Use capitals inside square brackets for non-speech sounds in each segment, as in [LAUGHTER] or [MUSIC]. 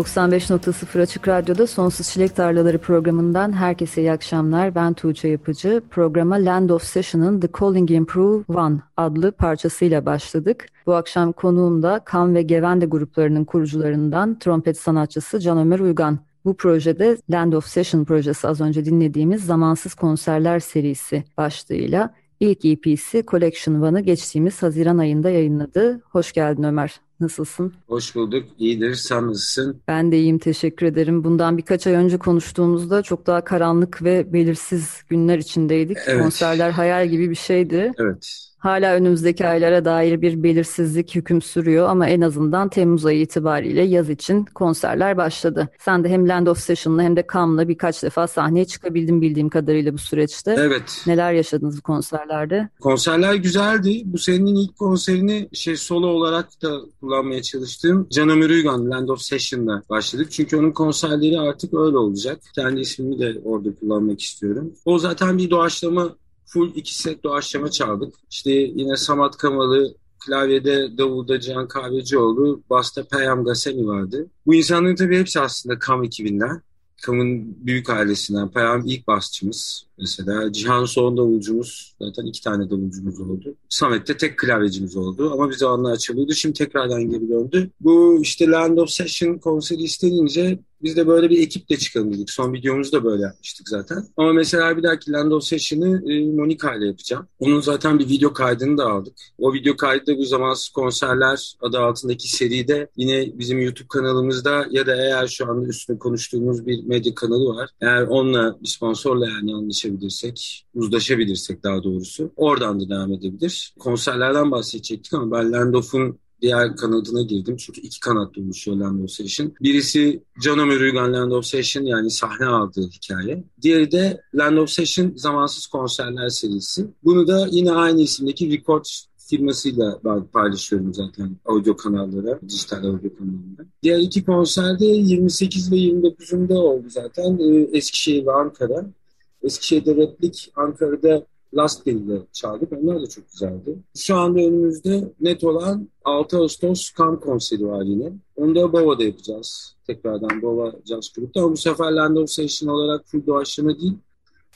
95.0 Açık Radyo'da Sonsuz Çilek Tarlaları programından herkese iyi akşamlar. Ben Tuğçe Yapıcı. Programa Land of Session'ın The Calling Improve One adlı parçasıyla başladık. Bu akşam konuğum da Kan ve Gevende gruplarının kurucularından trompet sanatçısı Can Ömer Uygan. Bu projede Land of Session projesi az önce dinlediğimiz Zamansız Konserler serisi başlığıyla ilk EP'si Collection One'ı geçtiğimiz Haziran ayında yayınladı. Hoş geldin Ömer. Nasılsın? Hoş bulduk. İyidir. Sen nasılsın? Ben de iyiyim. Teşekkür ederim. Bundan birkaç ay önce konuştuğumuzda çok daha karanlık ve belirsiz günler içindeydik. Evet. Konserler hayal gibi bir şeydi. Evet. Hala önümüzdeki aylara dair bir belirsizlik hüküm sürüyor ama en azından Temmuz ayı itibariyle yaz için konserler başladı. Sen de hem Land of Session'la hem de Cam'la birkaç defa sahneye çıkabildin bildiğim kadarıyla bu süreçte. Evet. Neler yaşadınız bu konserlerde? Konserler güzeldi. Bu senin ilk konserini şey solo olarak da kullanmaya çalıştım. Can Ömür Uygan Land of Session'la başladık. Çünkü onun konserleri artık öyle olacak. Kendi ismimi de orada kullanmak istiyorum. O zaten bir doğaçlama full iki set doğaçlama çaldık. İşte yine Samat Kamalı, klavyede Davulda Can Kahvecioğlu, basta Peyam Gasemi vardı. Bu insanların tabii hepsi aslında KAM ekibinden. KAM'ın büyük ailesinden. Peyam ilk basçımız mesela. Cihan son davulcumuz. Zaten iki tane davulcumuz oldu. Samet'te tek klavyecimiz oldu. Ama bize anla açılıyordu. Şimdi tekrardan geri döndü. Bu işte Land of Session konseri istenince biz de böyle bir ekiple çıkalım dedik. Son videomuzu da böyle yapmıştık zaten. Ama mesela bir dahaki Land of Session'ı e, Monika ile yapacağım. Onun zaten bir video kaydını da aldık. O video kaydı da bu zamansız konserler adı altındaki seride yine bizim YouTube kanalımızda ya da eğer şu anda üstüne konuştuğumuz bir medya kanalı var. Eğer onunla bir sponsorla yani anlaşabilirsek, uzlaşabilirsek daha doğrusu oradan da devam edebilir. Konserlerden bahsedecektik ama ben Land of'un diğer kanadına girdim. Çünkü iki kanatlı oluşuyor Land of Session. Birisi Can Ömer Uygan Land of Session yani sahne aldığı hikaye. Diğeri de Land of Session Zamansız Konserler serisi. Bunu da yine aynı isimdeki Records firmasıyla paylaşıyorum zaten audio kanallara, dijital audio kanallara. Diğer iki konserde 28 ve 29'unda oldu zaten. Ee, Eskişehir ve Ankara. Eskişehir'de replik, Ankara'da Last ile çaldık. Onlar da çok güzeldi. Şu anda önümüzde net olan 6 Ağustos Kan konseri var yine. Onu da Bova'da yapacağız. Tekrardan Bova Jazz Grup'ta. Ama bu sefer Land of Session olarak full doğaçlama değil.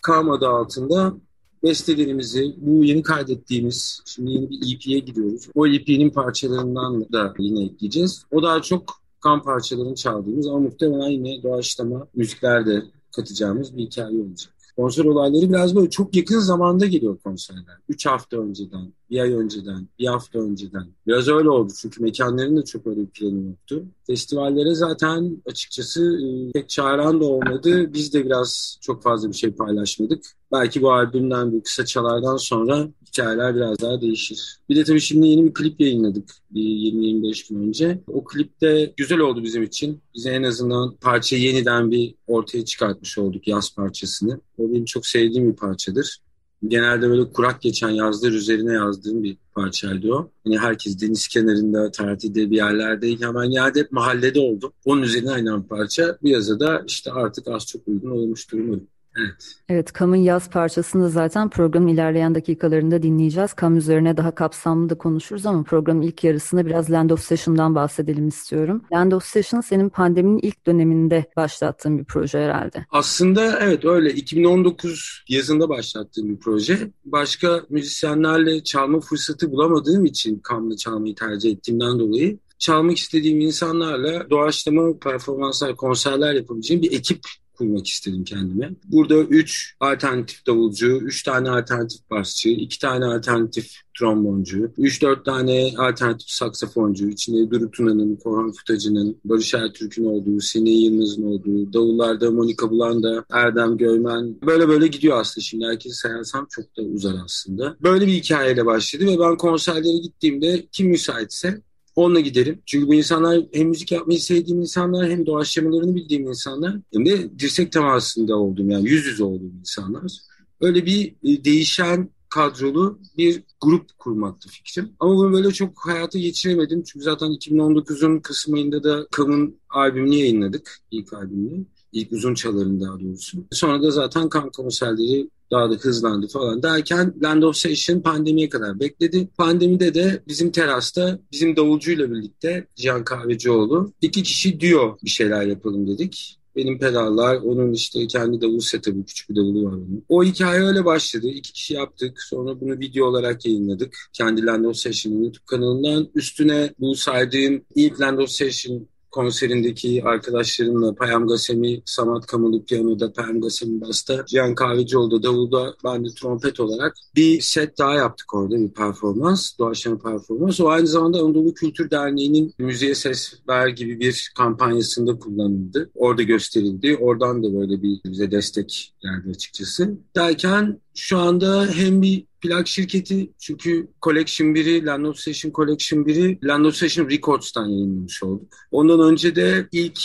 Kam adı altında bestelerimizi, bu yeni kaydettiğimiz, şimdi yeni bir EP'ye gidiyoruz. O EP'nin parçalarından da yine ekleyeceğiz. O daha çok kan parçalarını çaldığımız ama muhtemelen yine doğaçlama müzikler de katacağımız bir hikaye olacak. Konser olayları biraz böyle çok yakın zamanda geliyor konserler. Üç hafta önceden, bir ay önceden, bir hafta önceden. Biraz öyle oldu çünkü mekanların da çok öyle bir planı yoktu. Festivallere zaten açıkçası e, pek çağıran da olmadı. Biz de biraz çok fazla bir şey paylaşmadık. Belki bu albümden, bu kısa çalardan sonra hikayeler biraz daha değişir. Bir de tabii şimdi yeni bir klip yayınladık bir 20-25 gün önce. O klip de güzel oldu bizim için. Bize en azından parçayı yeniden bir ortaya çıkartmış olduk yaz parçasını. O benim çok sevdiğim bir parçadır genelde böyle kurak geçen yazlar üzerine yazdığım bir parçaydı o. Hani herkes deniz kenarında, tatilde bir yerlerdeyken ben genelde hep mahallede oldum. Onun üzerine aynen parça. Bu yazı da işte artık az çok uygun olmuş durumdayım. Evet. Evet, Kam'ın yaz parçasını zaten programın ilerleyen dakikalarında dinleyeceğiz. Kam üzerine daha kapsamlı da konuşuruz ama programın ilk yarısında biraz Land of Session'dan bahsedelim istiyorum. Land of Session senin pandeminin ilk döneminde başlattığın bir proje herhalde. Aslında evet öyle. 2019 yazında başlattığım bir proje. Başka müzisyenlerle çalma fırsatı bulamadığım için Kam'la çalmayı tercih ettiğimden dolayı çalmak istediğim insanlarla doğaçlama performanslar, konserler yapabileceğim bir ekip kurmak istedim kendime. Burada üç alternatif davulcu, üç tane alternatif basçı, iki tane alternatif tromboncu, üç dört tane alternatif saksafoncu, içinde Duru Tuna'nın, Korhan Futacı'nın, Barış Ertürk'ün olduğu, Sine Yılmaz'ın olduğu, davullarda Monika Bulanda, Erdem Göymen, böyle böyle gidiyor aslında. Şimdi herkesi sayarsam çok da uzar aslında. Böyle bir hikayeyle başladı ve ben konserlere gittiğimde kim müsaitse Onunla giderim. Çünkü bu insanlar hem müzik yapmayı sevdiğim insanlar hem doğaçlamalarını bildiğim insanlar hem de dirsek temasında olduğum yani yüz yüze olduğum insanlar. Öyle bir e, değişen kadrolu bir grup kurmaktı fikrim. Ama bunu böyle çok hayata geçiremedim. Çünkü zaten 2019'un Kasım ayında da Kam'ın albümünü yayınladık. ilk albümünü. İlk uzun çaların daha doğrusu. Sonra da zaten kan konserleri daha da hızlandı falan derken Land of Session pandemiye kadar bekledi. Pandemide de bizim terasta bizim davulcuyla birlikte Cihan Kahvecioğlu iki kişi duo bir şeyler yapalım dedik. Benim pedallar, onun işte kendi davul setup'ı, küçük bir davulu var onun. O hikaye öyle başladı. İki kişi yaptık. Sonra bunu video olarak yayınladık. Kendi Land of Session'ın YouTube kanalından. Üstüne bu saydığım ilk Land of Session konserindeki arkadaşlarımla Payam Gasemi, Samat Kamalı piyanoda, Payam Gasemi basta, Cihan Kahvecioğlu davulda, ben de trompet olarak bir set daha yaptık orada bir performans, doğaçlama performans. O aynı zamanda Anadolu Kültür Derneği'nin Müziğe Ses Ver gibi bir kampanyasında kullanıldı. Orada gösterildi. Oradan da böyle bir bize destek geldi açıkçası. Derken şu anda hem bir plak şirketi çünkü Collection 1'i, Land of Session Collection 1'i Land of Session Records'tan yayınlamış olduk. Ondan önce de ilk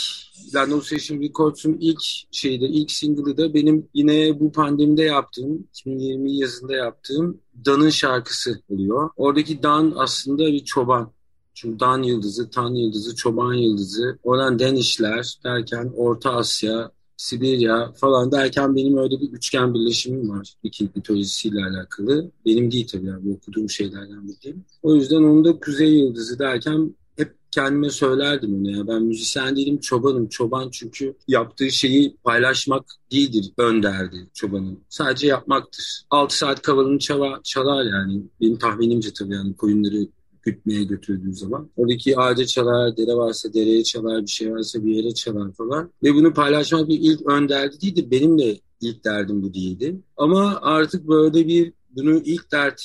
Land of Session Records'un ilk şeyde, ilk single'ı da benim yine bu pandemide yaptığım, 2020 yazında yaptığım Dan'ın şarkısı oluyor. Oradaki Dan aslında bir çoban. Çünkü Dan Yıldızı, Tan Yıldızı, Çoban Yıldızı, oradan Denişler derken Orta Asya, Sibirya falan derken benim öyle bir üçgen birleşimim var Viking mitolojisiyle alakalı. Benim değil tabii yani okuduğum şeylerden bildiğim. O yüzden onu da Kuzey Yıldızı derken hep kendime söylerdim onu ya. Ben müzisyen değilim, çobanım. Çoban çünkü yaptığı şeyi paylaşmak değildir ön derdi çobanın. Sadece yapmaktır. 6 saat kavalını çala, çalar yani. Benim tahminimce tabii yani koyunları gütmeye götürdüğü zaman. Oradaki ağaca çalar, dere varsa dereye çalar, bir şey varsa bir yere çalar falan. Ve bunu paylaşmak bir ilk ön derdi değildi. Benim de ilk derdim bu değildi. Ama artık böyle bir bunu ilk dert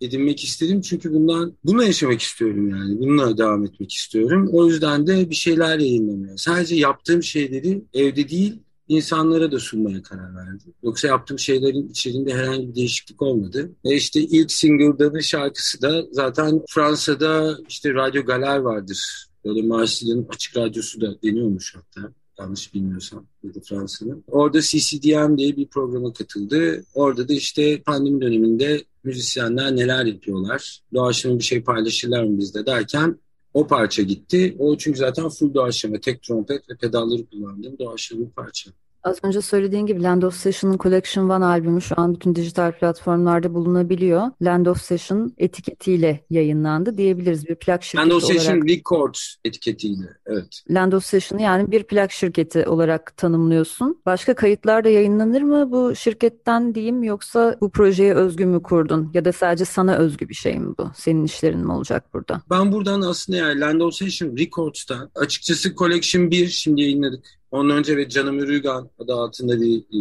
edinmek istedim. Çünkü bundan bununla yaşamak istiyorum yani. Bununla devam etmek istiyorum. O yüzden de bir şeyler yayınlamaya. Sadece yaptığım şeyleri evde değil insanlara da sunmaya karar verdim. Yoksa yaptığım şeylerin içerisinde herhangi bir değişiklik olmadı. Ve işte ilk single'da şarkısı da zaten Fransa'da işte Radyo Galer vardır. Böyle Marsilya'nın açık radyosu da deniyormuş hatta yanlış bilmiyorsam da Fransa'nın. Orada CCDM diye bir programa katıldı. Orada da işte pandemi döneminde müzisyenler neler yapıyorlar, doğaçlama bir şey paylaşırlar mı bizde derken o parça gitti. O çünkü zaten full doğaçlama, tek trompet ve pedalları kullandığım doğaçlama parça. Az önce söylediğin gibi Land of Session'ın Collection One albümü şu an bütün dijital platformlarda bulunabiliyor. Land of Session etiketiyle yayınlandı diyebiliriz bir plak şirketi olarak. Land of Session olarak. Records etiketiyle, evet. Land of Session'ı yani bir plak şirketi olarak tanımlıyorsun. Başka kayıtlar da yayınlanır mı bu şirketten diyeyim yoksa bu projeye özgü mü kurdun? Ya da sadece sana özgü bir şey mi bu? Senin işlerin mi olacak burada? Ben buradan aslında yani Land of Session Records'ta açıkçası Collection 1 şimdi yayınladık Ondan önce ve Canım Ürügan adı altında bir e,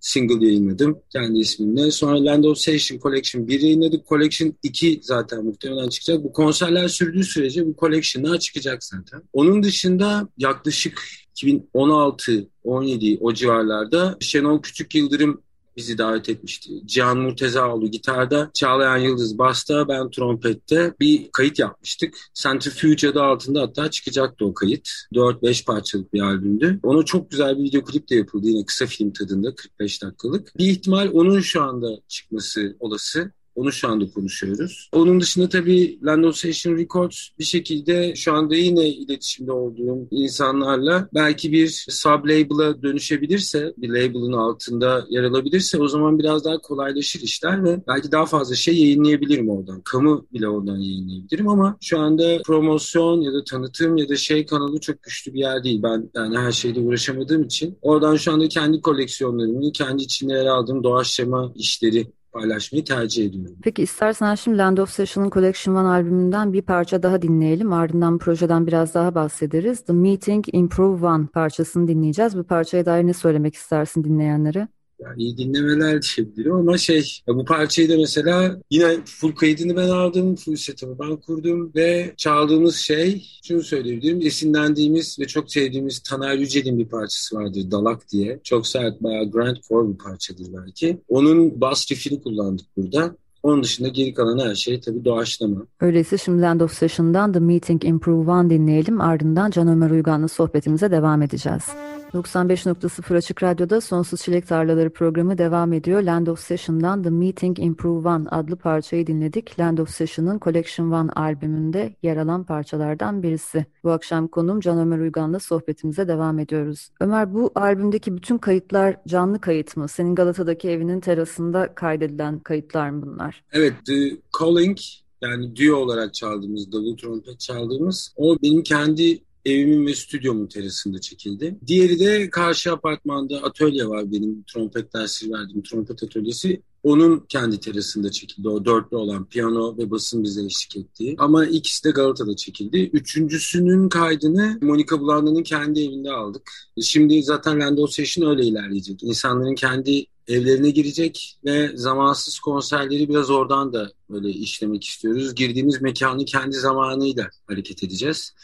single yayınladım kendi ismimle. Sonra Land of Session Collection 1 yayınladık. Collection 2 zaten muhtemelen çıkacak. Bu konserler sürdüğü sürece bu Collection'lar çıkacak zaten. Onun dışında yaklaşık 2016-17 o civarlarda Şenol Küçük Yıldırım bizi davet etmişti. Cihan Murtezaoğlu gitarda, Çağlayan Yıldız basta, ben trompette bir kayıt yapmıştık. Centrifuge adı altında hatta çıkacaktı o kayıt. 4-5 parçalık bir albümdü. Ona çok güzel bir video klip de yapıldı yine kısa film tadında 45 dakikalık. Bir ihtimal onun şu anda çıkması olası. Onu şu anda konuşuyoruz. Onun dışında tabii Land of Session Records bir şekilde şu anda yine iletişimde olduğum insanlarla belki bir sub label'a dönüşebilirse, bir label'ın altında yer alabilirse o zaman biraz daha kolaylaşır işler ve belki daha fazla şey yayınlayabilirim oradan. Kamu bile oradan yayınlayabilirim ama şu anda promosyon ya da tanıtım ya da şey kanalı çok güçlü bir yer değil. Ben yani her şeyde uğraşamadığım için oradan şu anda kendi koleksiyonlarımı, kendi içinde yer aldığım doğaçlama işleri paylaşmayı tercih ediyorum. Peki istersen şimdi Land of Session'ın Collection One albümünden bir parça daha dinleyelim. Ardından projeden biraz daha bahsederiz. The Meeting Improve One parçasını dinleyeceğiz. Bu parçaya dair ne söylemek istersin dinleyenlere? Yani iyi dinlemeler diyebilirim ama şey bu parçayı da mesela yine full kaydını ben aldım, full setup'ı ben kurdum ve çaldığımız şey şunu söyleyebilirim esinlendiğimiz ve çok sevdiğimiz Taner Yücel'in bir parçası vardır Dalak diye. Çok sert bayağı grand core bir parçadır belki. Onun bass riffini kullandık burada. Onun dışında geri kalan her şey tabii doğaçlama. Öyleyse şimdi Land of Session'dan The Meeting Improve One dinleyelim. Ardından Can Ömer Uygan'la sohbetimize devam edeceğiz. 95.0 Açık Radyo'da Sonsuz Çilek Tarlaları programı devam ediyor. Land of Session'dan The Meeting Improve One adlı parçayı dinledik. Land of Session'ın Collection One albümünde yer alan parçalardan birisi. Bu akşam konuğum Can Ömer Uygan'la sohbetimize devam ediyoruz. Ömer bu albümdeki bütün kayıtlar canlı kayıt mı? Senin Galata'daki evinin terasında kaydedilen kayıtlar mı bunlar? Evet, The Calling yani duo olarak çaldığımız, davul trompet çaldığımız o benim kendi evimin ve stüdyomun terasında çekildi. Diğeri de karşı apartmanda atölye var benim trompet dersi verdiğim trompet atölyesi. Onun kendi terasında çekildi. O dörtlü olan piyano ve basın bize eşlik ettiği. Ama ikisi de Galata'da çekildi. Üçüncüsünün kaydını Monica Blanda'nın kendi evinde aldık. Şimdi zaten Land of Session öyle ilerleyecek. İnsanların kendi evlerine girecek ve zamansız konserleri biraz oradan da böyle işlemek istiyoruz. Girdiğimiz mekanı kendi zamanıyla hareket edeceğiz.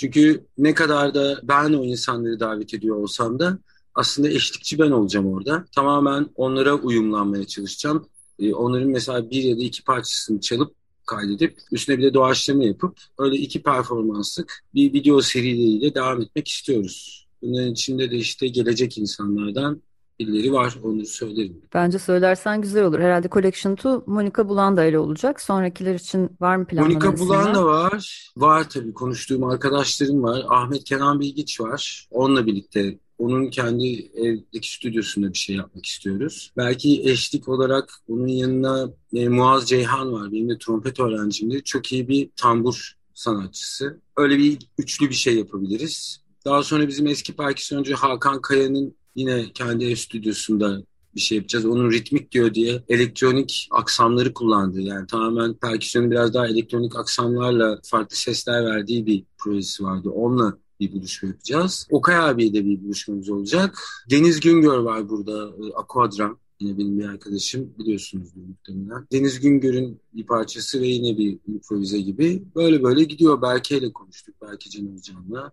Çünkü ne kadar da ben o insanları davet ediyor olsam da aslında eşlikçi ben olacağım orada. Tamamen onlara uyumlanmaya çalışacağım. Ee, onların mesela bir ya da iki parçasını çalıp kaydedip üstüne bir de doğaçlama yapıp öyle iki performanslık bir video serileriyle devam etmek istiyoruz. Bunların içinde de işte gelecek insanlardan birileri var onu söylerim. Bence söylersen güzel olur. Herhalde Collection 2 Monica Bulanda ile olacak. Sonrakiler için var mı planlanan Monica Bulanda var. Var tabii konuştuğum arkadaşlarım var. Ahmet Kenan Bilgiç var. Onunla birlikte onun kendi evdeki stüdyosunda bir şey yapmak istiyoruz. Belki eşlik olarak onun yanına e, Muaz Ceyhan var. Benim de trompet öğrencimdir. Çok iyi bir tambur sanatçısı. Öyle bir üçlü bir şey yapabiliriz. Daha sonra bizim eski perküsyoncu Hakan Kaya'nın Yine kendi stüdyosunda bir şey yapacağız. Onun ritmik diyor diye elektronik aksamları kullandı. Yani tamamen perküsyonun biraz daha elektronik aksamlarla farklı sesler verdiği bir projesi vardı. Onunla bir buluşma yapacağız. Okay abiyle de bir buluşmamız olacak. Deniz Güngör var burada. E, Aquadram. Yine benim bir arkadaşım biliyorsunuzdur muhtemelen. Deniz Güngör'ün bir parçası ve yine bir improvize gibi. Böyle böyle gidiyor. Berke ile konuştuk. Berke Can Hocam'la.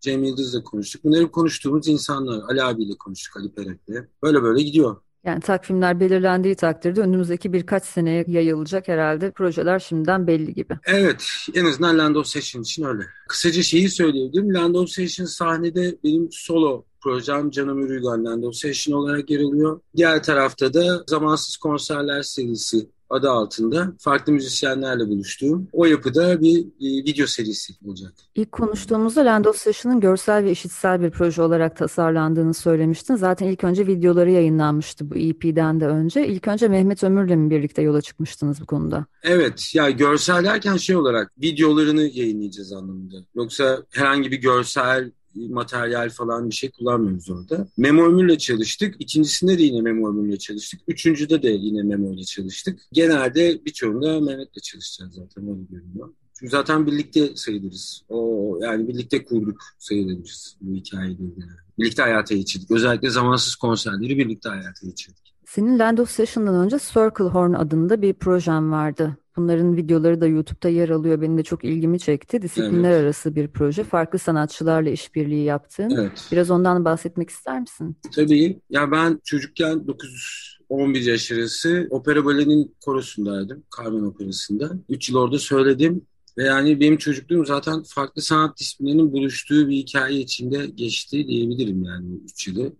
Cem Yıldız'la konuştuk. Bunları konuştuğumuz insanlar. Ali abiyle konuştuk, Ali Perek'le. Böyle böyle gidiyor. Yani takvimler belirlendiği takdirde önümüzdeki birkaç seneye yayılacak herhalde projeler şimdiden belli gibi. Evet, en azından Land of Session için öyle. Kısaca şeyi söyleyebilirim. Land of Session sahnede benim solo projem Canım Ürügan Land of Session olarak yer alıyor. Diğer tarafta da Zamansız Konserler serisi adı altında farklı müzisyenlerle buluştuğum o yapıda bir e, video serisi olacak. İlk konuştuğumuzda Land of Session'ın görsel ve işitsel bir proje olarak tasarlandığını söylemiştin. Zaten ilk önce videoları yayınlanmıştı bu EP'den de önce. İlk önce Mehmet Ömür'le mi birlikte yola çıkmıştınız bu konuda? Evet, yani görsel derken şey olarak videolarını yayınlayacağız anlamında. Yoksa herhangi bir görsel materyal falan bir şey kullanmıyoruz orada. Memo çalıştık. İkincisinde de yine Memo çalıştık. Üçüncüde de yine Memo çalıştık. Genelde birçoğunda Mehmet'le çalışacağız zaten öyle görünüyor. Çünkü zaten birlikte sayılırız. O yani birlikte kurduk sayılırız bu hikayeyi. Yani. Birlikte hayata geçirdik. Özellikle zamansız konserleri birlikte hayata geçirdik. Senin Land of Session'dan önce Circle Horn adında bir projem vardı. Bunların videoları da YouTube'da yer alıyor. Benim de çok ilgimi çekti. Disiplinler evet. arası bir proje. Farklı sanatçılarla işbirliği yaptığın. Evet. Biraz ondan bahsetmek ister misin? Tabii. Ya ben çocukken 911 yaş arası opera balenin korosundaydım. Carmen Operası'nda. 3 yıl orada söyledim. Ve yani benim çocukluğum zaten farklı sanat disiplinlerinin buluştuğu bir hikaye içinde geçti diyebilirim yani 3 yılı.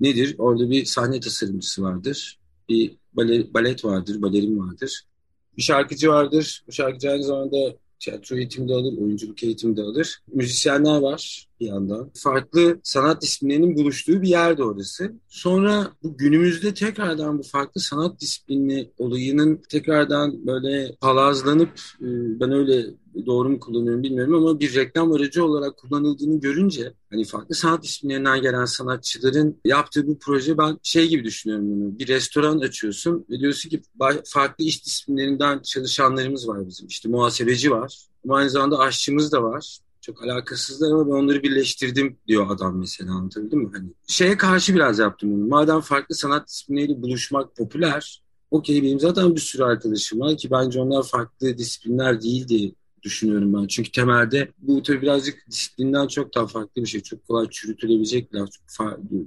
Nedir? Orada bir sahne tasarımcısı vardır. Bir bale, balet vardır, balerin vardır bir şarkıcı vardır. Bu şarkıcı aynı zamanda tiyatro eğitimi de alır, oyunculuk eğitimi de alır. Müzisyenler var. Bir yandan. Farklı sanat disiplinlerinin buluştuğu bir yerde orası. Sonra bu günümüzde tekrardan bu farklı sanat disiplini olayının tekrardan böyle palazlanıp e, ben öyle doğru mu kullanıyorum bilmiyorum ama bir reklam aracı olarak kullanıldığını görünce hani farklı sanat disiplinlerinden gelen sanatçıların yaptığı bu proje ben şey gibi düşünüyorum bunu. Bir restoran açıyorsun ve diyorsun ki farklı iş disiplinlerinden çalışanlarımız var bizim. İşte muhasebeci var ama aynı zamanda aşçımız da var. Çok alakasızlar ama ben onları birleştirdim diyor adam mesela anlatabildim mi? Hani şeye karşı biraz yaptım bunu. Madem farklı sanat disiplinleriyle buluşmak popüler, okey benim zaten bir sürü arkadaşım var ki bence onlar farklı disiplinler değil diye düşünüyorum ben. Çünkü temelde bu tabii birazcık disiplinden çok daha farklı bir şey. Çok kolay çürütülebilecek laf.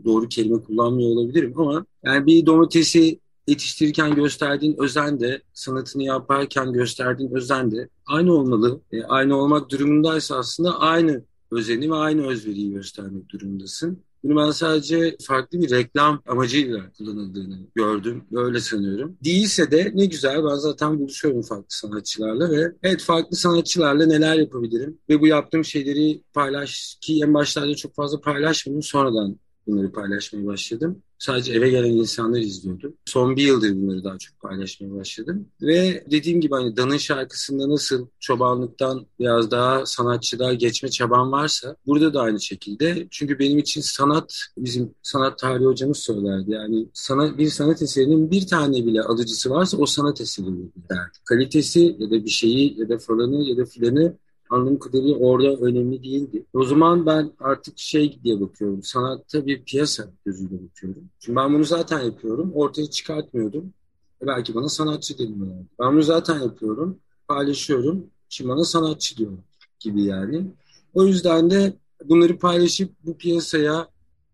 Doğru kelime kullanmıyor olabilirim ama yani bir domatesi yetiştirirken gösterdiğin özen de sanatını yaparken gösterdiğin özen de aynı olmalı. E, aynı olmak durumundaysa aslında aynı özeni ve aynı özveriyi göstermek durumundasın. Bunu ben sadece farklı bir reklam amacıyla kullanıldığını gördüm. Öyle sanıyorum. Değilse de ne güzel ben zaten buluşuyorum farklı sanatçılarla ve evet farklı sanatçılarla neler yapabilirim ve bu yaptığım şeyleri paylaş ki en başlarda çok fazla paylaşmadım sonradan bunları paylaşmaya başladım. Sadece eve gelen insanlar izliyordu. Son bir yıldır bunları daha çok paylaşmaya başladım. Ve dediğim gibi hani Dan'ın şarkısında nasıl çobanlıktan biraz daha sanatçıda geçme çaban varsa burada da aynı şekilde. Çünkü benim için sanat bizim sanat tarihi hocamız söylerdi. Yani sanat, bir sanat eserinin bir tane bile alıcısı varsa o sanat eseri derdi. Kalitesi ya da bir şeyi ya da falanı ya da filanı anladığım kadarıyla orada önemli değildi. O zaman ben artık şey diye bakıyorum. Sanatta bir piyasa gözüyle bakıyorum. Çünkü ben bunu zaten yapıyorum. Ortaya çıkartmıyordum. E belki bana sanatçı deniliyorlar. Ben bunu zaten yapıyorum. Paylaşıyorum. Şimdi bana sanatçı diyor gibi yani. O yüzden de bunları paylaşıp bu piyasaya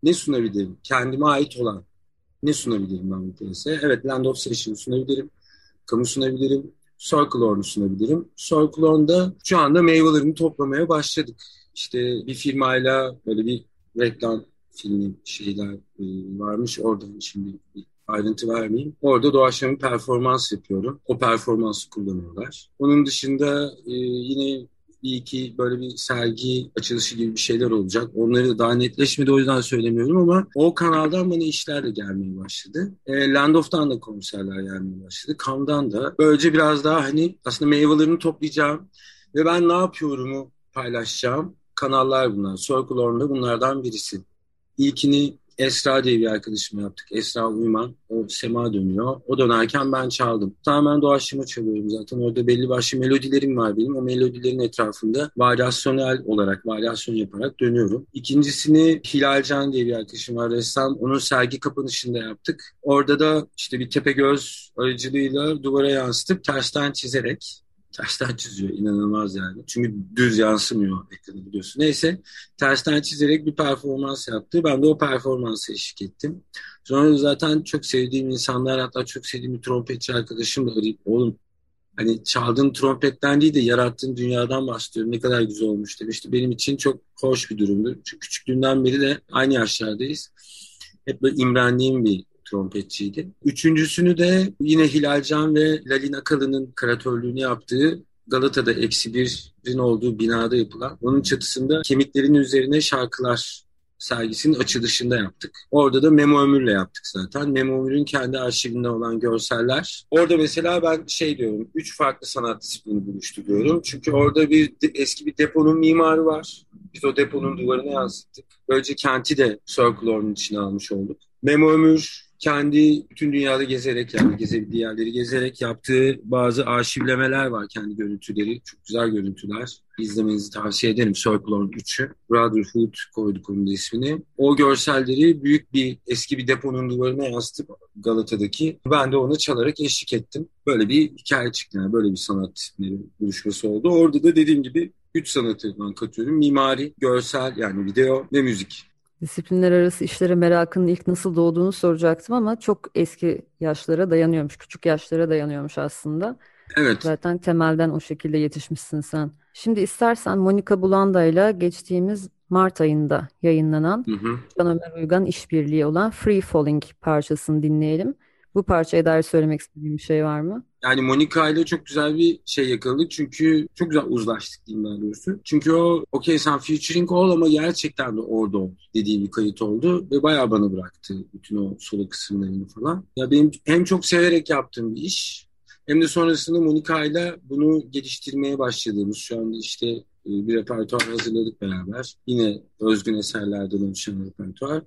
ne sunabilirim? Kendime ait olan ne sunabilirim ben bu piyasaya? Evet Land of Session sunabilirim. Kamu sunabilirim. Circlorn'u sunabilirim. Circlorn'da şu anda meyvelerini toplamaya başladık. İşte bir firmayla böyle bir reklam filmi şeyler e, varmış. Oradan şimdi bir ayrıntı vermeyeyim. Orada doğaçlama performans yapıyorum. O performansı kullanıyorlar. Onun dışında e, yine bir iki böyle bir sergi açılışı gibi bir şeyler olacak. Onları daha netleşmedi o yüzden söylemiyorum ama o kanaldan bana işler de gelmeye başladı. E, Land of'tan da konserler gelmeye başladı. Kam'dan da. Böylece biraz daha hani aslında meyvelerini toplayacağım ve ben ne yapıyorumu paylaşacağım kanallar bunlar. Circle Orm'da bunlardan birisi. İlkini Esra diye bir arkadaşımla yaptık. Esra Uyman. O sema dönüyor. O dönerken ben çaldım. Tamamen doğaçlama çalıyorum zaten. Orada belli başlı melodilerim var benim. O melodilerin etrafında varyasyonel olarak, varyasyon yaparak dönüyorum. İkincisini Hilal Can diye bir arkadaşım var. Ressam. Onun sergi kapanışında yaptık. Orada da işte bir tepe göz aracılığıyla duvara yansıtıp tersten çizerek tersten çiziyor inanılmaz yani. Çünkü düz yansımıyor ekranı biliyorsun. Neyse tersten çizerek bir performans yaptı. Ben de o performansı eşlik ettim. Sonra zaten çok sevdiğim insanlar hatta çok sevdiğim bir trompetçi arkadaşım da arayıp oğlum hani çaldığın trompetten değil de yarattığın dünyadan bahsediyorum. Ne kadar güzel olmuş demişti. Benim için çok hoş bir durumdu. Çünkü küçüklüğümden beri de aynı yaşlardayız. Hep böyle imrendiğim bir trompetçiydi. Üçüncüsünü de yine Hilal Can ve Lalin Akalı'nın karatörlüğünü yaptığı Galata'da eksi birin olduğu binada yapılan onun çatısında kemiklerin üzerine şarkılar sergisinin açılışında yaptık. Orada da Memo Ömür'le yaptık zaten. Memo Ömür'ün kendi arşivinde olan görseller. Orada mesela ben şey diyorum, üç farklı sanat disiplini buluştu diyorum. Çünkü orada bir eski bir deponun mimarı var. Biz o deponun duvarına yansıttık. Böylece kenti de Circle içine almış olduk. Memo Ömür kendi bütün dünyada gezerek yani gezebildiği yerleri gezerek yaptığı bazı arşivlemeler var kendi görüntüleri. Çok güzel görüntüler. İzlemenizi tavsiye ederim. Circle on 3'ü. Brotherhood koyduk onun da ismini. O görselleri büyük bir eski bir deponun duvarına yansıtıp Galata'daki ben de ona çalarak eşlik ettim. Böyle bir hikaye çıktı yani böyle bir sanat buluşması oldu. Orada da dediğim gibi üç sanatı katıyorum. Mimari, görsel yani video ve müzik disiplinler arası işlere merakının ilk nasıl doğduğunu soracaktım ama çok eski yaşlara dayanıyormuş, küçük yaşlara dayanıyormuş aslında. Evet. Zaten temelden o şekilde yetişmişsin sen. Şimdi istersen Monika Bulanda ile geçtiğimiz Mart ayında yayınlanan hı hı. Can Ömer Uygan işbirliği olan Free Falling parçasını dinleyelim. Bu parçaya dair söylemek istediğim bir şey var mı? Yani Monica ile çok güzel bir şey yakaladık çünkü çok güzel uzlaştık diyeyim daha doğrusu. Çünkü o okey sen featuring ol ama gerçekten de orada ol dediği bir kayıt oldu ve bayağı bana bıraktı bütün o solo kısımlarını falan. Ya benim hem çok severek yaptığım bir iş hem de sonrasında Monica ile bunu geliştirmeye başladığımız şu anda işte e, bir repertuar hazırladık beraber. Yine özgün eserlerden oluşan repertuar.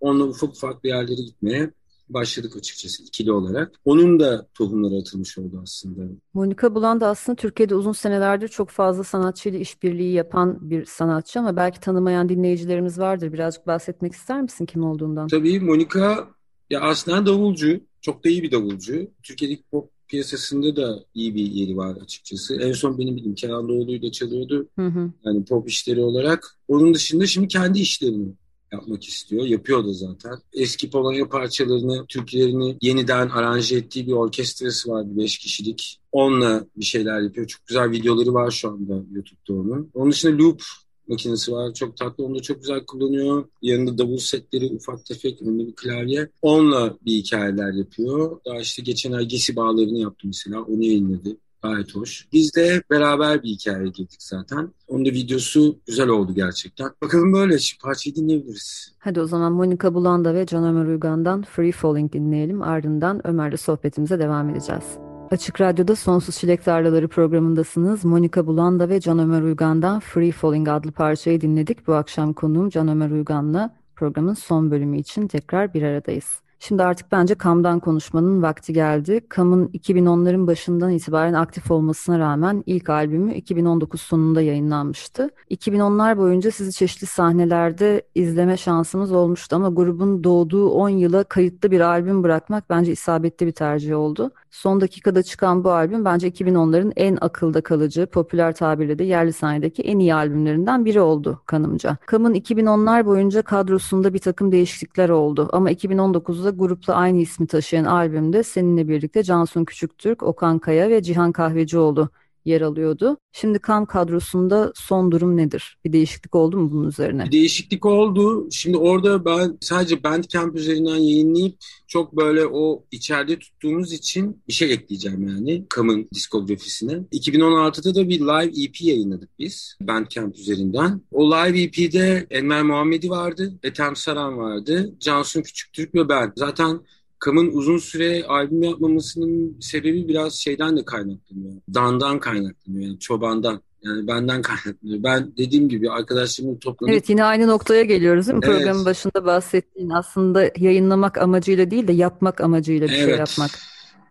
Onunla ufak ufak bir yerlere gitmeye başladık açıkçası ikili olarak. Onun da tohumları atılmış oldu aslında. Monika Bulan da aslında Türkiye'de uzun senelerdir çok fazla sanatçıyla işbirliği yapan bir sanatçı ama belki tanımayan dinleyicilerimiz vardır. Birazcık bahsetmek ister misin kim olduğundan? Tabii Monika ya aslında davulcu. Çok da iyi bir davulcu. Türkiye'deki pop piyasasında da iyi bir yeri var açıkçası. En son benim bildiğim Kenan Doğulu'yu da çalıyordu. Hı hı. Yani pop işleri olarak. Onun dışında şimdi kendi işlerini yapmak istiyor. Yapıyor da zaten. Eski Polonya parçalarını, Türklerini yeniden aranje ettiği bir orkestrası var bir beş kişilik. Onunla bir şeyler yapıyor. Çok güzel videoları var şu anda YouTube'da onun. Onun dışında Loop makinesi var. Çok tatlı. Onu da çok güzel kullanıyor. Yanında davul setleri ufak tefek. Önünde bir klavye. Onunla bir hikayeler yapıyor. Daha işte geçen ay Gesi bağlarını yaptı mesela. Onu yayınladı. Gayet hoş. Biz de beraber bir hikaye girdik zaten. Onun da videosu güzel oldu gerçekten. Bakalım böyle. Şimdi parçayı dinleyebiliriz. Hadi o zaman Monika Bulanda ve Can Ömer Uygan'dan Free Falling dinleyelim. Ardından Ömer'le sohbetimize devam edeceğiz. Açık Radyo'da Sonsuz Çilek Tarlaları programındasınız. Monika Bulanda ve Can Ömer Uygan'dan Free Falling adlı parçayı dinledik. Bu akşam konuğum Can Ömer Uygan'la programın son bölümü için tekrar bir aradayız. Şimdi artık bence Kam'dan konuşmanın vakti geldi. Kam'ın 2010'ların başından itibaren aktif olmasına rağmen ilk albümü 2019 sonunda yayınlanmıştı. 2010'lar boyunca sizi çeşitli sahnelerde izleme şansımız olmuştu ama grubun doğduğu 10 yıla kayıtlı bir albüm bırakmak bence isabetli bir tercih oldu. Son dakikada çıkan bu albüm bence 2010'ların en akılda kalıcı, popüler tabirle de yerli sahnedeki en iyi albümlerinden biri oldu kanımca. Kam'ın 2010'lar boyunca kadrosunda bir takım değişiklikler oldu ama 2019'da grupla aynı ismi taşıyan albümde seninle birlikte Cansun Küçüktürk, Okan Kaya ve Cihan Kahvecioğlu yer alıyordu. Şimdi KAM kadrosunda son durum nedir? Bir değişiklik oldu mu bunun üzerine? Bir değişiklik oldu. Şimdi orada ben sadece Bandcamp üzerinden yayınlayıp çok böyle o içeride tuttuğumuz için bir şey ekleyeceğim yani KAM'ın diskografisine. 2016'da da bir live EP yayınladık biz Bandcamp üzerinden. O live EP'de Enver Muhammedi vardı, Ethem Saran vardı, Cansun Küçüktürk ve ben. Zaten Kam'ın uzun süre albüm yapmamasının sebebi biraz şeyden de kaynaklanıyor. Dandan kaynaklanıyor yani çobandan. Yani benden kaynaklanıyor. Ben dediğim gibi arkadaşlarımın toplanıp... Evet yine aynı noktaya geliyoruz değil mi? Evet. Programın başında bahsettiğin aslında yayınlamak amacıyla değil de yapmak amacıyla bir şey evet. şey yapmak.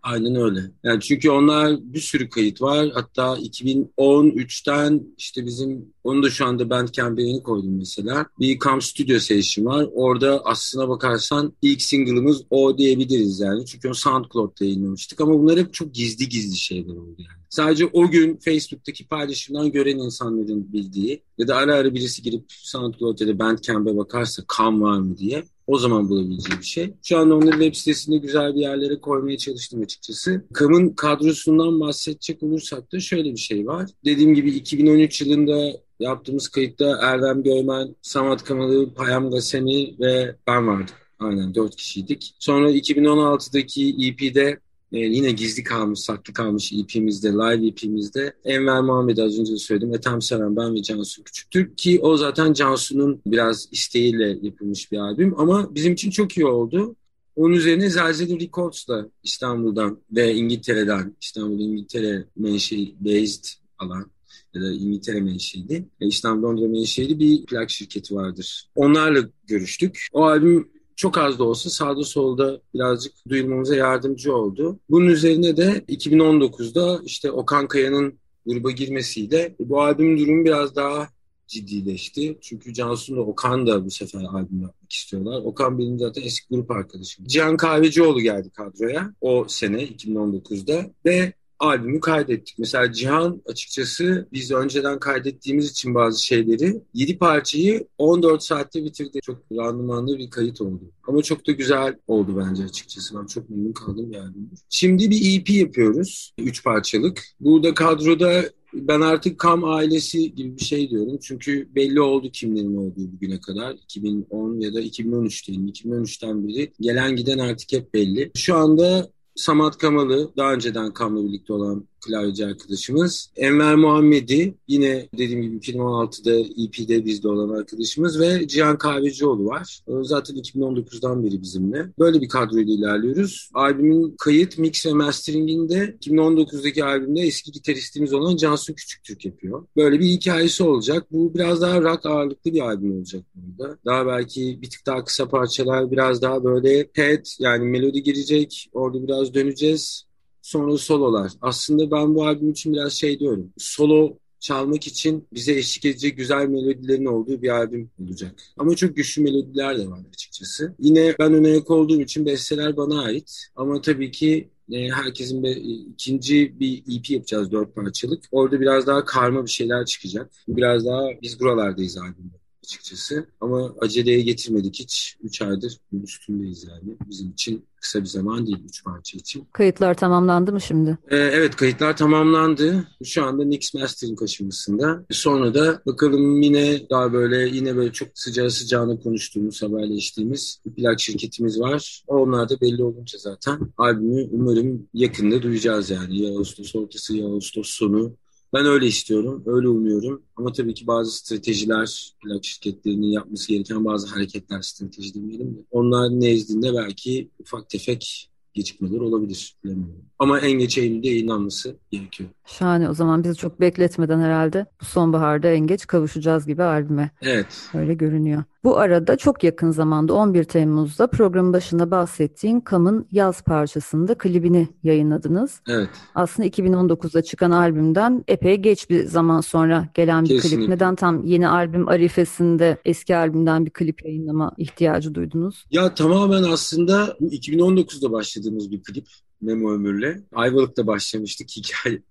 Aynen öyle. Yani çünkü onlar bir sürü kayıt var. Hatta 2013'ten işte bizim onu da şu anda Bandcamp'e yeni koydum mesela. Bir Cam Studio Session var. Orada aslına bakarsan ilk single'ımız o diyebiliriz yani. Çünkü o SoundCloud'da yayınlamıştık ama bunlar hep çok gizli gizli şeyler oldu yani. Sadece o gün Facebook'taki paylaşımdan gören insanların bildiği ya da ara ara birisi girip SoundCloud ya da Bandcamp'e bakarsa Cam var mı diye o zaman bulabileceği bir şey. Şu anda onları web sitesinde güzel bir yerlere koymaya çalıştım açıkçası. Kam'ın kadrosundan bahsedecek olursak da şöyle bir şey var. Dediğim gibi 2013 yılında yaptığımız kayıtta Erdem Göymen, Samat Kamalı, Payam Gasemi ve ben vardım. Aynen dört kişiydik. Sonra 2016'daki EP'de e, yine gizli kalmış, saklı kalmış EP'mizde, live EP'mizde Enver Muhammed az önce söyledim. Ethem Saran, ben ve Cansu Küçüktürk ki o zaten Cansu'nun biraz isteğiyle yapılmış bir albüm ama bizim için çok iyi oldu. Onun üzerine Zelzeli Records da İstanbul'dan ve İngiltere'den, İstanbul İngiltere menşei based alan ya da İngiltere menşeili, İstanbul Londra menşeili bir plak şirketi vardır. Onlarla görüştük. O albüm çok az da olsa sağda solda birazcık duyulmamıza yardımcı oldu. Bunun üzerine de 2019'da işte Okan Kaya'nın gruba girmesiyle bu albüm durumu biraz daha ciddileşti. Çünkü Cansu'nun da Okan da bu sefer albüm yapmak istiyorlar. Okan benim zaten eski grup arkadaşım. Cihan Kahvecioğlu geldi kadroya o sene 2019'da ve albümü kaydettik. Mesela Cihan açıkçası biz önceden kaydettiğimiz için bazı şeyleri 7 parçayı 14 saatte bitirdi. Çok randımanlı bir kayıt oldu. Ama çok da güzel oldu bence açıkçası. Ben çok memnun kaldım yani. Şimdi bir EP yapıyoruz. 3 parçalık. Burada kadroda ben artık Kam ailesi gibi bir şey diyorum. Çünkü belli oldu kimlerin olduğu bugüne kadar. 2010 ya da 2013 diyelim. 2013'ten beri gelen giden artık hep belli. Şu anda Samat Kamalı daha önceden Kam'la birlikte olan klavyeci arkadaşımız. Enver Muhammedi yine dediğim gibi 2016'da EP'de bizde olan arkadaşımız ve Cihan Kahvecioğlu var. Zaten 2019'dan beri bizimle. Böyle bir kadroyla ilerliyoruz. Albümün kayıt, mix ve masteringinde 2019'daki albümde eski gitaristimiz olan Cansu Küçüktürk yapıyor. Böyle bir hikayesi olacak. Bu biraz daha rock ağırlıklı bir albüm olacak burada. Daha belki bir tık daha kısa parçalar, biraz daha böyle pet yani melodi girecek. Orada biraz döneceğiz sonra sololar. Aslında ben bu albüm için biraz şey diyorum. Solo çalmak için bize eşlik edecek güzel melodilerin olduğu bir albüm olacak. Ama çok güçlü melodiler de var açıkçası. Yine ben öne yak olduğum için besteler bana ait. Ama tabii ki e, herkesin bir, ikinci bir EP yapacağız dört parçalık. Orada biraz daha karma bir şeyler çıkacak. Biraz daha biz buralardayız albümde açıkçası. Ama aceleye getirmedik hiç. Üç aydır üstündeyiz yani. Bizim için kısa bir zaman değil üç parça için. Kayıtlar tamamlandı mı şimdi? Ee, evet kayıtlar tamamlandı. Şu anda mix mastering aşamasında. Sonra da bakalım yine daha böyle yine böyle çok sıcağı sıcağına konuştuğumuz, haberleştiğimiz bir plak şirketimiz var. Onlar da belli olunca zaten albümü umarım yakında duyacağız yani. Ya Ağustos ortası ya Ağustos sonu ben öyle istiyorum, öyle umuyorum. Ama tabii ki bazı stratejiler, plak şirketlerinin yapması gereken bazı hareketler, strateji demeyelim de. Onlar nezdinde belki ufak tefek gecikmeler olabilir. Bilemiyorum. Ama en geç Eylül'de yayınlanması gerekiyor. Şahane. O zaman bizi çok bekletmeden herhalde bu sonbaharda en geç kavuşacağız gibi albüme. Evet. Öyle görünüyor. Bu arada çok yakın zamanda 11 Temmuz'da programın başında bahsettiğin Kam'ın Yaz parçasında klibini yayınladınız. Evet. Aslında 2019'da çıkan albümden epey geç bir zaman sonra gelen bir Kesinlikle. klip. Neden tam yeni albüm arifesinde eski albümden bir klip yayınlama ihtiyacı duydunuz? Ya tamamen aslında 2019'da başladığımız bir klip. Memo Ömür'le. Ayvalık'ta başlamıştık hikaye.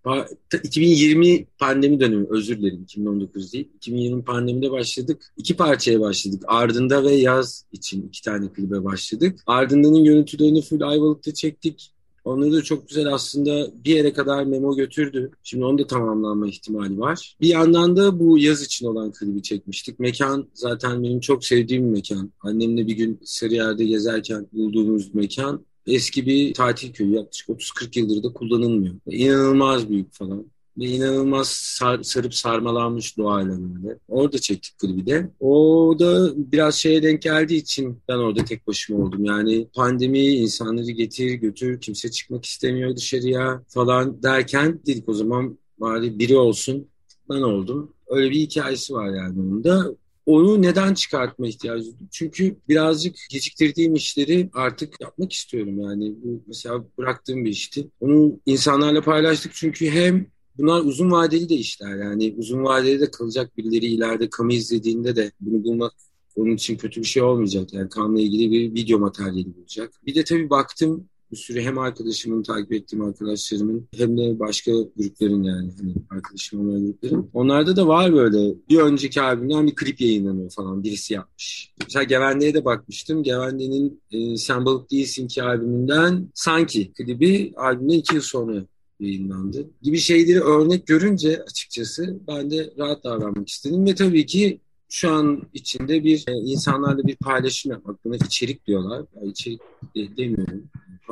2020 pandemi dönemi özür dilerim 2019 değil. 2020 pandemide başladık. İki parçaya başladık. Ardında ve Yaz için iki tane klibe başladık. Ardında'nın görüntülerini full Ayvalık'ta çektik. Onları da çok güzel aslında bir yere kadar memo götürdü. Şimdi onun da tamamlanma ihtimali var. Bir yandan da bu yaz için olan klibi çekmiştik. Mekan zaten benim çok sevdiğim bir mekan. Annemle bir gün Sarıyer'de gezerken bulduğumuz mekan eski bir tatil köyü yaklaşık 30-40 yıldır da kullanılmıyor. İnanılmaz büyük falan. Ve inanılmaz sar, sarıp sarmalanmış doğayla böyle. Orada çektik klibi de. O da biraz şeye denk geldiği için ben orada tek başıma oldum. Yani pandemi insanları getir götür kimse çıkmak istemiyor dışarıya falan derken dedik o zaman bari biri olsun. Ben oldum. Öyle bir hikayesi var yani onun da onu neden çıkartma ihtiyacı duydum? Çünkü birazcık geciktirdiğim işleri artık yapmak istiyorum yani. Bu mesela bıraktığım bir işti. Onu insanlarla paylaştık çünkü hem bunlar uzun vadeli de işler yani uzun vadeli de kalacak birileri ileride kamu izlediğinde de bunu bulmak onun için kötü bir şey olmayacak. Yani kanla ilgili bir video materyali bulacak. Bir de tabii baktım bir sürü hem arkadaşımın takip ettiğim arkadaşlarımın hem de başka grupların yani hani arkadaşım olan grupların. Onlarda da var böyle bir önceki albümden bir klip yayınlanıyor falan birisi yapmış. Mesela Gevende'ye de bakmıştım. Gevende'nin e, Sen Balık Değilsin ki albümünden Sanki klibi albümden iki yıl sonra yayınlandı. Gibi şeyleri örnek görünce açıkçası ben de rahat davranmak istedim ve tabii ki şu an içinde bir e, insanlarla bir paylaşım yapmak. Buna içerik diyorlar. Yani içerik de, demiyorum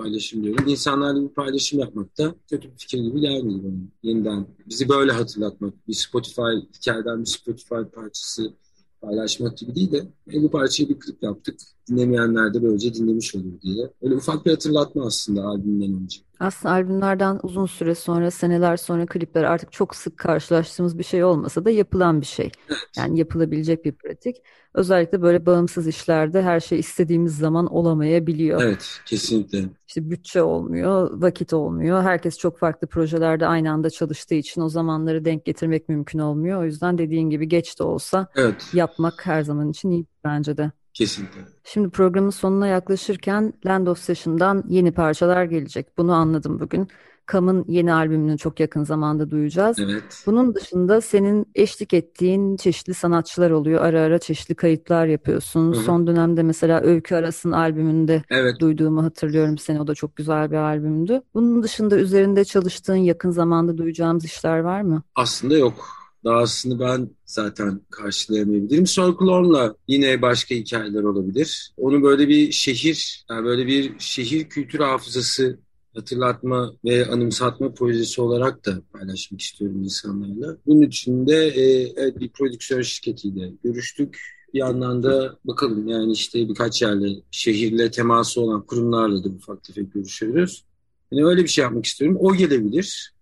paylaşım diyorum. İnsanlarla bir paylaşım yapmak da kötü bir fikir gibi gelmedi bana. Yeniden bizi böyle hatırlatmak. Bir Spotify hikayeden bir Spotify parçası paylaşmak gibi değil de bu parçayı bir klip yaptık. Dinlemeyenler de böylece dinlemiş olur diye. Öyle ufak bir hatırlatma aslında albümden önce. Aslında albümlerden uzun süre sonra, seneler sonra klipler artık çok sık karşılaştığımız bir şey olmasa da yapılan bir şey. Yani yapılabilecek bir pratik. Özellikle böyle bağımsız işlerde her şey istediğimiz zaman olamayabiliyor. Evet, kesinlikle. İşte bütçe olmuyor, vakit olmuyor. Herkes çok farklı projelerde aynı anda çalıştığı için o zamanları denk getirmek mümkün olmuyor. O yüzden dediğin gibi geç de olsa evet. yapmak her zaman için iyi bence de. Kesinlikle. Şimdi programın sonuna yaklaşırken Land of Session'dan yeni parçalar gelecek. Bunu anladım bugün. Kam'ın yeni albümünü çok yakın zamanda duyacağız. Evet. Bunun dışında senin eşlik ettiğin çeşitli sanatçılar oluyor. Ara ara çeşitli kayıtlar yapıyorsun. Hı-hı. Son dönemde mesela Öykü Aras'ın albümünde evet. duyduğumu hatırlıyorum seni. O da çok güzel bir albümdü. Bunun dışında üzerinde çalıştığın yakın zamanda duyacağımız işler var mı? Aslında yok. Daha aslında ben zaten karşılayamayabilirim. Folklorla yine başka hikayeler olabilir. Onu böyle bir şehir, yani böyle bir şehir kültür hafızası hatırlatma ve anımsatma projesi olarak da paylaşmak istiyorum insanlarla. Bunun için de e, evet, bir prodüksiyon şirketiyle görüştük. Bir yandan da bakalım yani işte birkaç yerle, şehirle teması olan kurumlarla da ufak tefek görüşüyoruz. Yani öyle bir şey yapmak istiyorum. O gelebilir.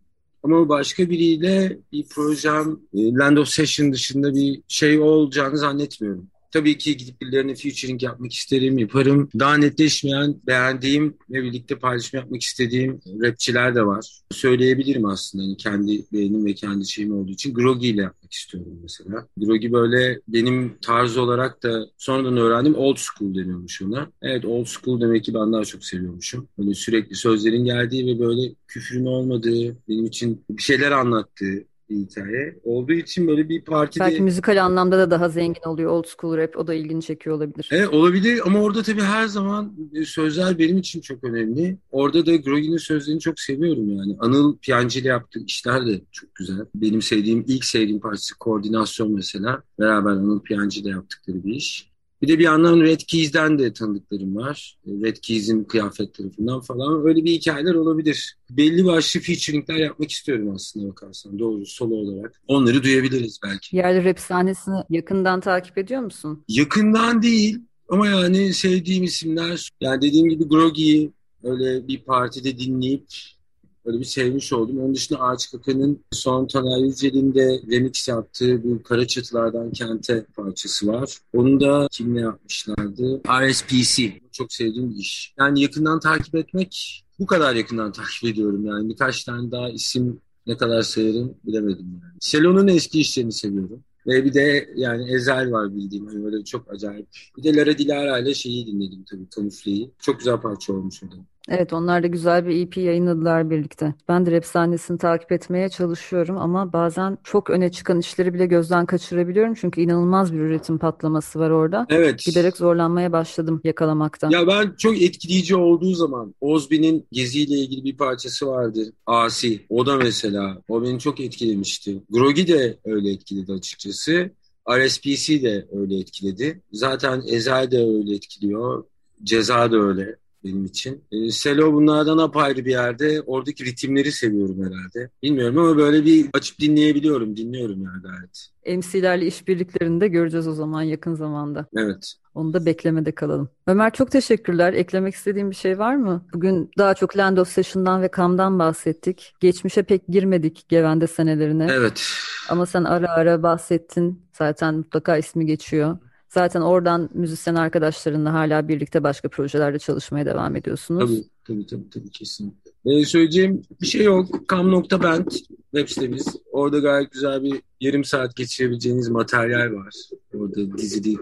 Ama başka biriyle bir projem e, Land of Session dışında bir şey olacağını zannetmiyorum. Tabii ki gidip birilerine featuring yapmak isterim, yaparım. Daha netleşmeyen, beğendiğim ve birlikte paylaşım yapmak istediğim rapçiler de var. Söyleyebilirim aslında hani kendi beğenim ve kendi şeyim olduğu için. Groggy ile yapmak istiyorum mesela. Groggy böyle benim tarz olarak da sonradan öğrendim old school deniyormuş ona. Evet old school demek ki ben daha çok seviyormuşum. Böyle sürekli sözlerin geldiği ve böyle küfrün olmadığı, benim için bir şeyler anlattığı, bir hikaye. Olduğu için böyle bir partide... Belki müzikal anlamda da daha zengin oluyor old school rap. O da ilgini çekiyor olabilir. Evet olabilir ama orada tabii her zaman e, sözler benim için çok önemli. Orada da Groggy'nin sözlerini çok seviyorum yani. Anıl Piyancı ile yaptığı işler de çok güzel. Benim sevdiğim, ilk sevdiğim parçası koordinasyon mesela. Beraber Anıl Piyancı ile yaptıkları bir iş. Bir de bir yandan Red Keys'den de tanıdıklarım var. Red Keys'in kıyafet tarafından falan. Öyle bir hikayeler olabilir. Belli başlı featuringler yapmak istiyorum aslında bakarsan. Doğru solo olarak. Onları duyabiliriz belki. Yerli rap sahnesini yakından takip ediyor musun? Yakından değil. Ama yani sevdiğim isimler. Yani dediğim gibi Groggy'yi öyle bir partide dinleyip Böyle bir sevmiş oldum. Onun dışında Ağaç Kaka'nın son Taner Yücel'in de remix yaptığı bu Kara Çatılardan Kente parçası var. Onu da kimle yapmışlardı? RSPC. Çok sevdiğim bir iş. Yani yakından takip etmek bu kadar yakından [LAUGHS] takip ediyorum yani. Birkaç tane daha isim ne kadar sayarım bilemedim yani. Selon'un eski işlerini seviyorum. Ve bir de yani Ezel var bildiğim. Hani böyle çok acayip. Bir de Lara Dilara ile şeyi dinledim tabii. Kamufleyi. Çok güzel parça olmuş o da. Evet onlar da güzel bir EP yayınladılar birlikte. Ben de rap sahnesini takip etmeye çalışıyorum ama bazen çok öne çıkan işleri bile gözden kaçırabiliyorum. Çünkü inanılmaz bir üretim patlaması var orada. Evet. Giderek zorlanmaya başladım yakalamakta. Ya ben çok etkileyici olduğu zaman Ozbi'nin geziyle ilgili bir parçası vardı. Asi. O da mesela. O beni çok etkilemişti. Grogi de öyle etkiledi açıkçası. RSPC de öyle etkiledi. Zaten Ezel de öyle etkiliyor. Ceza da öyle benim için. E, Selo bunlardan apayrı bir yerde. Oradaki ritimleri seviyorum herhalde. Bilmiyorum ama böyle bir açıp dinleyebiliyorum. Dinliyorum yani gayet. MC'lerle işbirliklerini de göreceğiz o zaman yakın zamanda. Evet. Onu da beklemede kalalım. Ömer çok teşekkürler. Eklemek istediğim bir şey var mı? Bugün daha çok Land of Session'dan ve Kam'dan bahsettik. Geçmişe pek girmedik Gevende senelerine. Evet. Ama sen ara ara bahsettin. Zaten mutlaka ismi geçiyor. Zaten oradan müzisyen arkadaşlarınla hala birlikte başka projelerde çalışmaya devam ediyorsunuz. Tabii tabii tabii, tabii kesinlikle. Ee, söyleyeceğim bir şey yok. Kam.band web sitemiz. Orada gayet güzel bir yarım saat geçirebileceğiniz materyal var. Orada dizili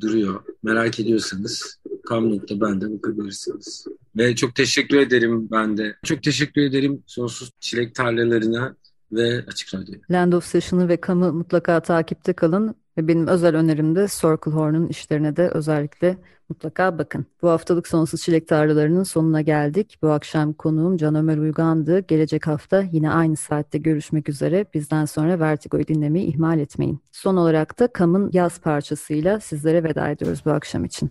duruyor. Merak ediyorsanız Kam.band'e bakabilirsiniz. Ve çok teşekkür ederim ben de. Çok teşekkür ederim sonsuz çilek tarlalarına ve Açık Radyo. Land of Session'ı ve Kam'ı mutlaka takipte kalın. Ve benim özel önerim de Circle Horn'un işlerine de özellikle mutlaka bakın. Bu haftalık Sonsuz Çilek Tarlalarının sonuna geldik. Bu akşam konuğum Can Ömer Uygan'dı. Gelecek hafta yine aynı saatte görüşmek üzere. Bizden sonra Vertigo'yu dinlemeyi ihmal etmeyin. Son olarak da Kam'ın yaz parçasıyla sizlere veda ediyoruz bu akşam için.